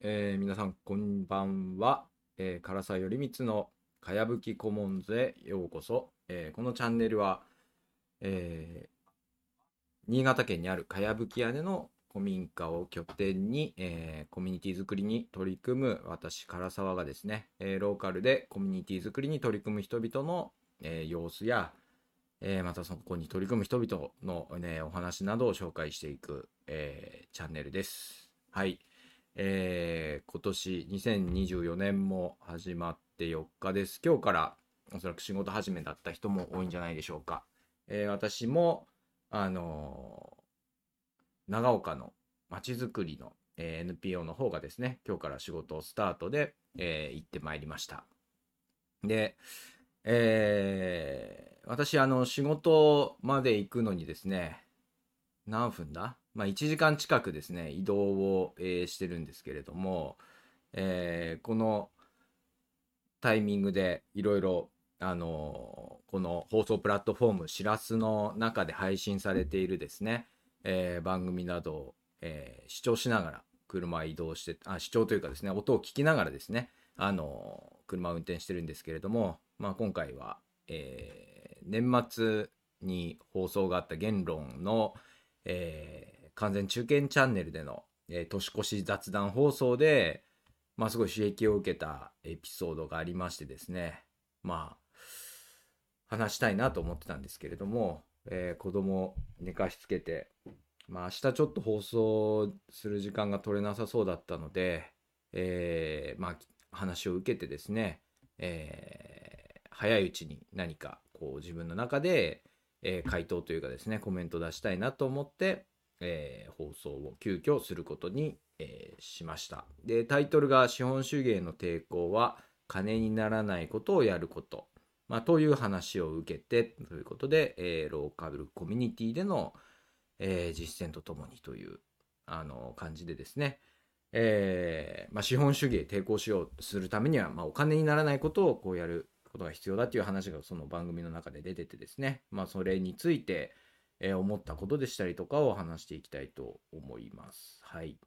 えー皆さんこんばんは、えー、唐沢頼光のかやぶきコモンズへようこそ、えーこのチャンネルは、えー新潟県にあるかやぶき屋根の古民家を拠点に、えーコミュニティ作りに取り組む私唐沢がですね、えーローカルでコミュニティ作りに取り組む人々の、えー様子や、えーまたそこに取り組む人々の、ね、お話などを紹介していく、えーチャンネルです。はい。えー今年2024年も始まって4日です。今日からおそらく仕事始めだった人も多いんじゃないでしょうか。えー私も、あのー長岡のまちづくりの、えー NPO の方がですね、今日から仕事をスタートで、え行ってまいりました。で、え私、あの、仕事まで行くのにですね、何分だ？まあ、1時間近くですね、移動を、えーしてるんですけれども、えーこのタイミングでいろいろ、あのこの放送プラットフォーム、しらすの中で配信されているですね、えー番組などを、えー視聴しながら車移動して、あ、視聴というかですね、音を聞きながらですね、あの車を運転してるんですけれども、まあ、今回は、えー年末に放送があった言論の、えー完全中堅チャンネルでの、えー年越し雑談放送で、まあ、すごい刺激を受けたエピソードがありましてですね、まあ、話したいなと思ってたんですけれども、えー子供を寝かしつけて、まあ、明日ちょっと放送する時間が取れなさそうだったので、えーまあ、話を受けてですね、えー早いうちに何かこう自分の中で、えー回答というかですね、コメント出したいなと思って、えー放送を急遽することに、えーしました。で、タイトルが資本主義への抵抗は金にならないことをやること。まあ、という話を受けて、ということで、えーローカルコミュニティでの、えー実践とともにという、あの、感じでですね、えーまあ、資本主義へ抵抗しようとするためには、まあ、お金にならないことをこうやることが必要だっていう話がその番組の中で出ててですね、まあ、それについて、えー思ったことでしたりとかを話していきたいと思います。はい。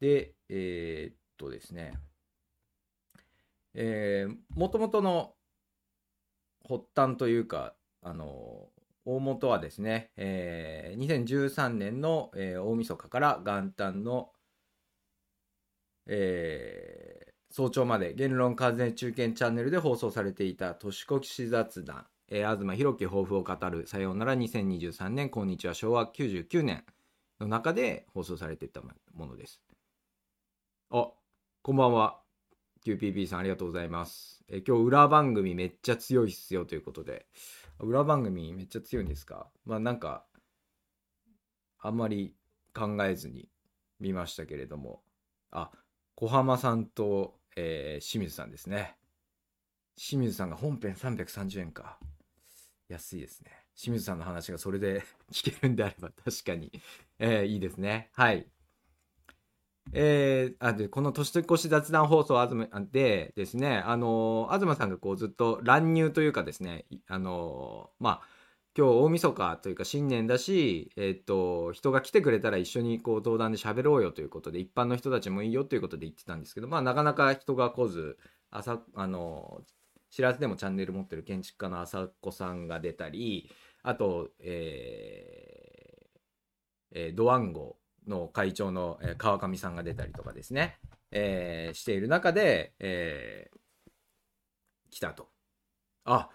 で、えーっとですね、えー、もともとの発端というか、あの、大元はですね、えー2013年の、えー大晦日から元旦の、えー早朝まで言論完全中堅チャンネルで放送されていた年越し雑談、えー、東博樹抱負を語るさようなら2023年こんにちは昭和99年の中で放送されていたものです。あ、こんばんは。QPP さんありがとうございます。えー今日裏番組めっちゃ強いっすよということで。裏番組めっちゃ強いんですか？まあなんか、あんまり考えずに見ましたけれども。あ、小浜さんと、えー清水さんですね。清水さんが本編330円か。安いですね。清水さんの話がそれで聞けるんであれば確かに、えーいいですね。はい。えーあでこの年越し雑談放送東でですね、あのー東さんがこうずっと乱入というかですね、あのーまあ今日大晦日というか新年だし、えっと人が来てくれたら一緒にこう登壇で喋ろうよということで一般の人たちもいいよということで言ってたんですけど、まあ、なかなか人が来ず朝あの知らずでもチャンネル持ってる建築家の朝子さんが出たりあと、えーえードワンゴの会長の、川上さんが出たりとかですね、えーしている中で、えー来たと。あ、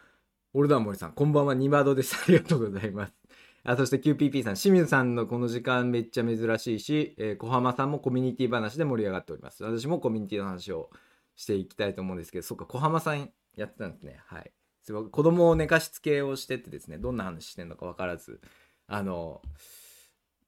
オルダー森さん、こんばんは、ニバードです。ありがとうございます。あそして QPP さん、清水さんのこの時間めっちゃ珍しいし、えー小浜さんもコミュニティ話で盛り上がっております。私もコミュニティの話をしていきたいと思うんですけど、そっか、小浜さんやってたんですね。はい。すごい子供を寝かしつけをしててですね、どんな話してんのか分からず、あの、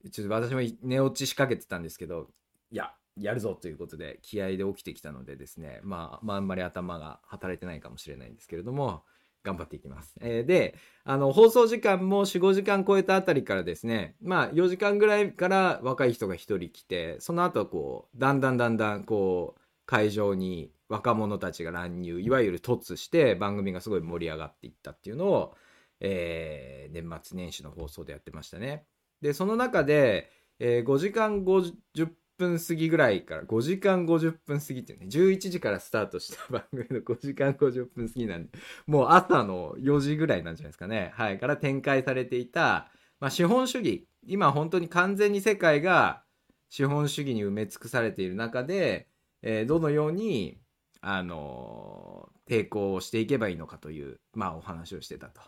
ちょっと私も寝落ちしかけてたんですけど、いや、やるぞということで気合で起きてきたのでですね、まあ、まあ、あんまり頭が働いてないかもしれないんですけれども、頑張っていきます。えーで、あの、放送時間も4、5時間超えたあたりからですね、まあ、4時間ぐらいから若い人が1人来て、その後はこう、だんだんだんだん、こう、会場に若者たちが乱入、いわゆる突して番組がすごい盛り上がっていったっていうのを、えー年末年始の放送でやってましたね。で、その中で、えー5時間50分過ぎぐらいから5時間50分過ぎってね11時からスタートした番組の5時間50分過ぎなんでもう朝の4時ぐらいなんじゃないですかねはいから展開されていた、まあ、資本主義今本当に完全に世界が資本主義に埋め尽くされている中で、えー、どのようにあのー、抵抗をしていけばいいのかという、まあ、お話をしてたと。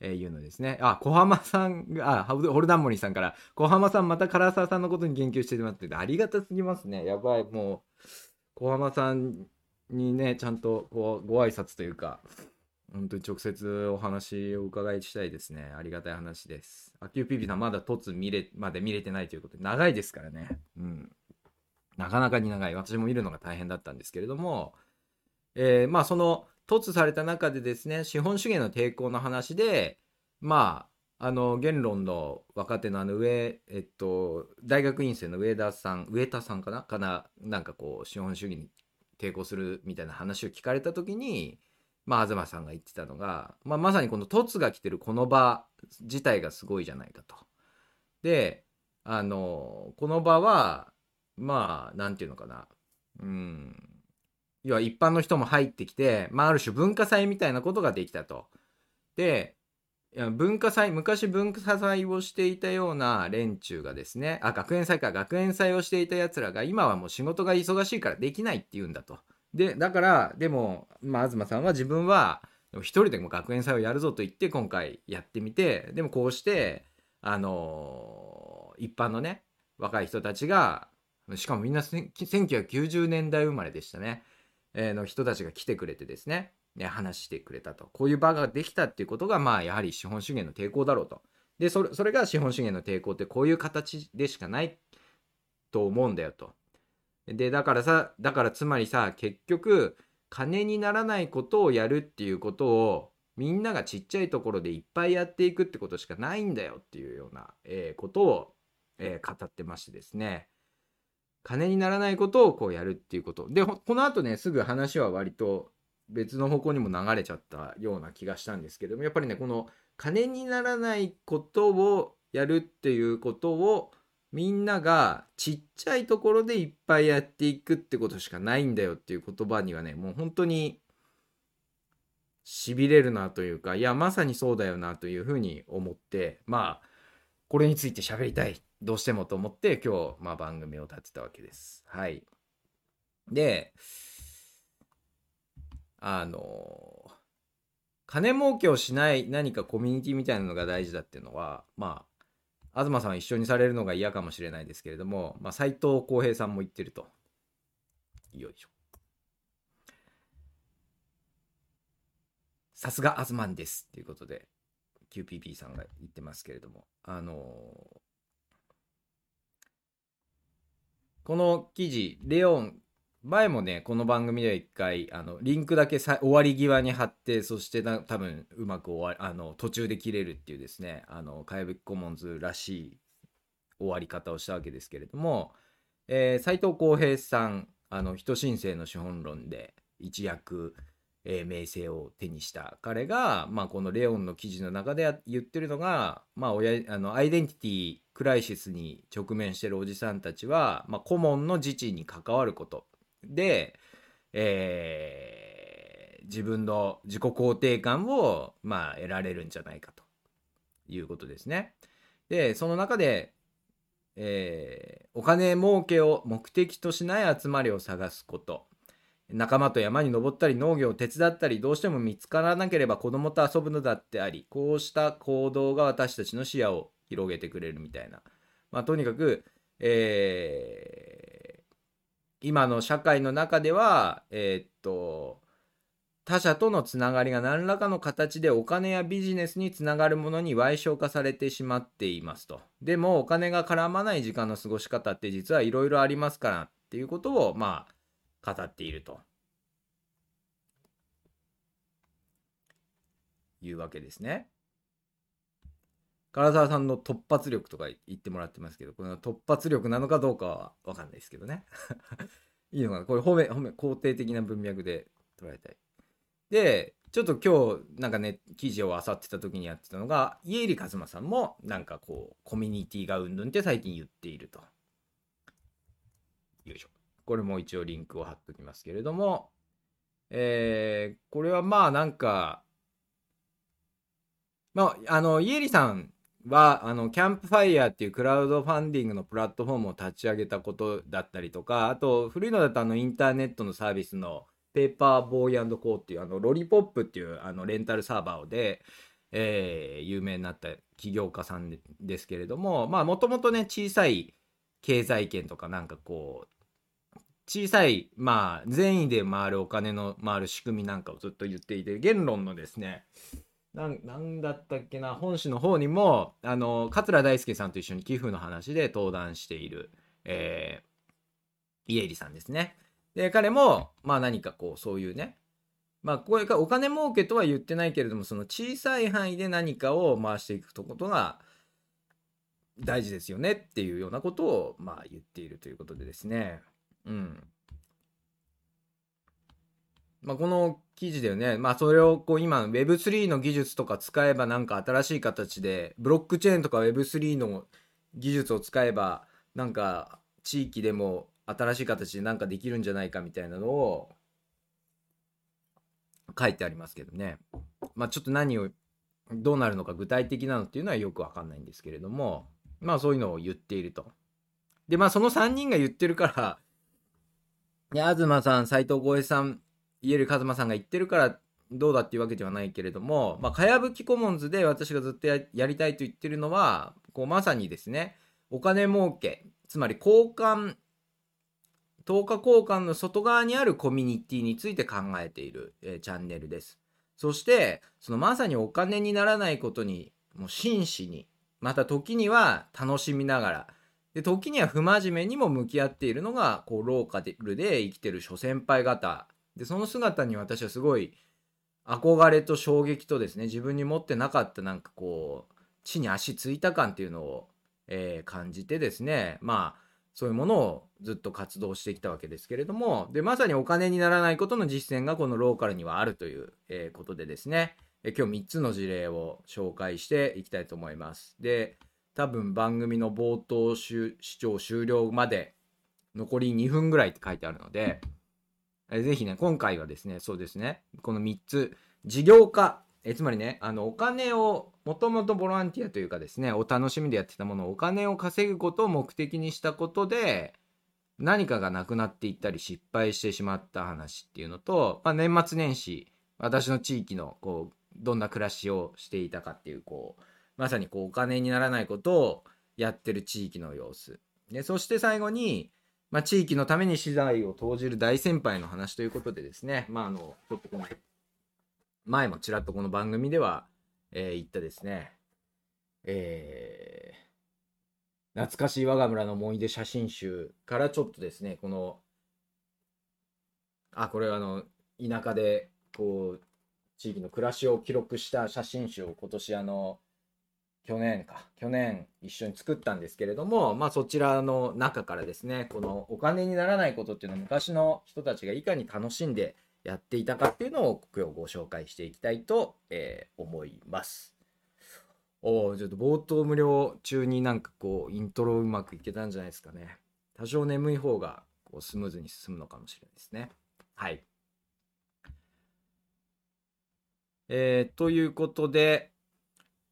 えー、いうのですね。あ、小浜さんが、あ、ホルダンモリさんから、小浜さんまた唐沢さんのことに言及してもらってて、ありがたすぎますね。やばい、もう、小浜さんにね、ちゃんとこうご挨拶というか、本当に直接お話を伺いしたいですね。ありがたい話です。アキューピーピーさんまだ凸見れ、まで見れてないということで、長いですからね。うん。なかなかに長い。私も見るのが大変だったんですけれども、えー、まあその、突された中でですね資本主義の抵抗の話でまああの言論の若手のあの上えっと大学院生の上田さん上田さんかな？かな？なんかこう資本主義に抵抗するみたいな話を聞かれた時にまあ東さんが言ってたのが、まあ、まさにこの凸が来てるこの場自体がすごいじゃないかと。であのこの場はまあなんていうのかな？うん。要は一般の人も入ってきて、まあ、ある種文化祭みたいなことができたと。で、文化祭、昔文化祭をしていたような連中がですね、あ、学園祭か、学園祭をしていた奴らが今はもう仕事が忙しいからできないって言うんだと。で、だから、でも、まあ、東さんは自分は、一人でも学園祭をやるぞと言って今回やってみて、でもこうして、あのー、一般のね、若い人たちが、しかもみんな1990年代生まれでしたね。の人たちが来てくれてですね、ね、話してくれたと。こういう場ができたっていうことが、まあ、やはり資本主義の抵抗だろうと。で、それそれが資本主義の抵抗ってこういう形でしかないと思うんだよと。で、だからさ、だからつまりさ、結局、金にならないことをやるっていうことを、みんながちっちゃいところでいっぱいやっていくってことしかないんだよっていうような、えー、ことを、えー、語ってましてですね。金にならないことをこうやるっていうこと。で、この後ね、すぐ話は割と別の方向にも流れちゃったような気がしたんですけども、やっぱりね、この金にならないことをやるっていうことをみんながちっちゃいところでいっぱいやっていくってことしかないんだよっていう言葉にはね、もう本当に痺れるなというか、いや、まさにそうだよなというふうに思って、まあ、これについて喋りたいどうしてもと思って今日、まあ、番組を立てたわけです。はい。で、あの、金儲けをしない何かコミュニティみたいなのが大事だっていうのは、まあ、東さん一緒にされるのが嫌かもしれないですけれども、まあ、斉藤浩平さんも言ってると。よいしょ。さすがアズマンですっていうことで、QPP さんが言ってますけれども、あのこの記事、レオン、前もね、この番組では一回、あの、リンクだけさ終わり際に貼って、そしてな多分うまく終わあの、途中で切れるっていうですね、あの、かやぶきコモンズらしい終わり方をしたわけですけれども、えー、斉藤浩平さん、あの、人申請の資本論で一躍、えー、名声を手にした彼が、まあ、このレオンの記事の中で言ってるのが、まあ、親あのアイデンティティクライシスに直面してるおじさんたちは、まあ、顧問の自治に関わることで、えー、自分の自己肯定感を、まあ、得られるんじゃないかということですね。でその中で、えー、お金儲けを目的としない集まりを探すこと仲間と山に登ったり農業を手伝ったりどうしても見つからなければ子供と遊ぶのだってありこうした行動が私たちの視野を広げてくれるみたいな、まあ、とにかく、えー、今の社会の中ではえー、っと他者とのつながりが何らかの形でお金やビジネスにつながるものに矮小化されてしまっていますと。でもお金が絡まない時間の過ごし方って実はいろいろありますからっていうことをまあ語っているというわけですね。唐沢さんの突発力とか言ってもらってますけど、この突発力なのかどうかはわかんないですけどね。いいのかな？これ褒め、褒め、肯定的な文脈で捉えたい。で、ちょっと今日なんかね、記事を漁ってた時にやってたのが、家入一馬さんもなんかこう、コミュニティがうんぬんって最近言っていると。よいしょこれも一応リンクを貼っておきますけれども、えー、これはまあなんか、まあ、あの、イエリさんは、あの、キャンプファイヤーっていうクラウドファンディングのプラットフォームを立ち上げたことだったりとか、あと、古いのだとあの、インターネットのサービスのペーパーボーイコーっていう、あの、ロリポップっていうあのレンタルサーバーで、えー、有名になった起業家さんですけれども、まあ、もともとね、小さい経済圏とかなんかこう、小さい、まあ、善意で回るお金の回る仕組みなんかをずっと言っていて、言論のですね、なんだったっけな、本誌の方にも、あの、桂大輔さんと一緒に寄付の話で登壇している、えー、家入さんですね。で、彼も、まあ何かこう、そういうね、まあ、これかお金儲けとは言ってないけれども、その小さい範囲で何かを回していくことが大事ですよねっていうようなことを、まあ、言っているということでですね。うん。まあ、この記事でね、まあ、それをこう今 Web3 の技術とか使えばなんか新しい形で、ブロックチェーンとか Web3 の技術を使えば、なんか地域でも新しい形でなんかできるんじゃないかみたいなのを書いてありますけどね。まあちょっと何を、どうなるのか具体的なのっていうのはよくわかんないんですけれども、まあそういうのを言っていると。で、まあその3人が言ってるから、いや、東さん、斎藤浩平さん、家入一馬さんが言ってるからどうだっていうわけではないけれども、まあ、かやぶきコモンズで私がずっとやりたいと言ってるのは、こうまさにですね、お金儲け、つまり交換10日交換の外側にあるコミュニティについて考えている、えー、チャンネルです。そして、そのまさにお金にならないことに、もう真摯に、また時には楽しみながら、で時には不真面目にも向き合っているのが、こう、ローカルで生きてる諸先輩方。で、その姿に私はすごい憧れと衝撃とですね、自分に持ってなかったなんかこう、地に足ついた感っていうのを、えー、感じてですね、まあ、そういうものをずっと活動してきたわけですけれども、で、まさにお金にならないことの実践がこのローカルにはあるという、え、ことでですね、え今日3つの事例を紹介していきたいと思います。で、多分番組の冒頭視聴終了まで残り2分ぐらいって書いてあるので、えぜひね、今回はですね、そうですね、この3つ、事業化、えつまりね、あの、お金を、もともとボランティアというかですね、お楽しみでやってたものをお金を稼ぐことを目的にしたことで、何かがなくなっていったり失敗してしまった話っていうのと、まあ、年末年始、私の地域の、こう、どんな暮らしをしていたかっていう、こう、まさにこう、お金にならないことをやってる地域の様子。で、そして最後に、まあ、地域のために資材を投じる大先輩の話ということでですね、まあ、あの、ちょっとこの前もちらっとこの番組では、えー、言ったですね、えー、懐かしい我が村の思い出写真集からちょっとですね、この、あ、これはあの、田舎で、こう、地域の暮らしを記録した写真集を今年あの、去年か、去年一緒に作ったんですけれども、まあそちらの中からですね、このお金にならないことっていうのは昔の人たちがいかに楽しんでやっていたかっていうのを今日ご紹介していきたいと、えー、思います。おおちょっと冒頭無料中になんかこうイントロうまくいけたんじゃないですかね。多少眠い方がこうスムーズに進むのかもしれないですね。はい。えー、ということで、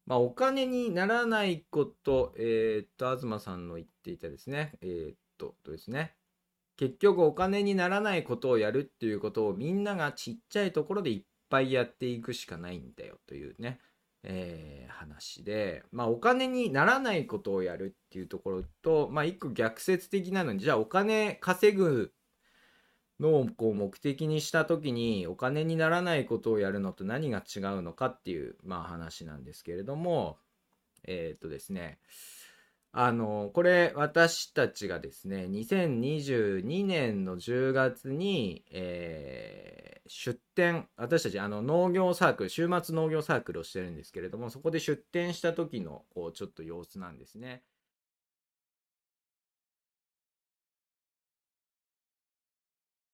まあ、お金にならないこと、えー、っと、東さんの言っていたですね、えー、っと、とですね、結局お金にならないことをやるっていうことをみんながちっちゃいところでいっぱいやっていくしかないんだよというね、えー、話で、まあお金にならないことをやるっていうところと、まあ一個逆説的なのに、じゃあお金稼ぐのをこう目的にした時にお金にならないことをやるのと何が違うのかっていう、まあ話なんですけれども、え、っとですね、あの、これ私たちがですね、2022年の10月に、えー、出店、私たちあの農業サークル、週末農業サークルをしてるんですけれども、そこで出店した時の、こう、ちょっと様子なんですね。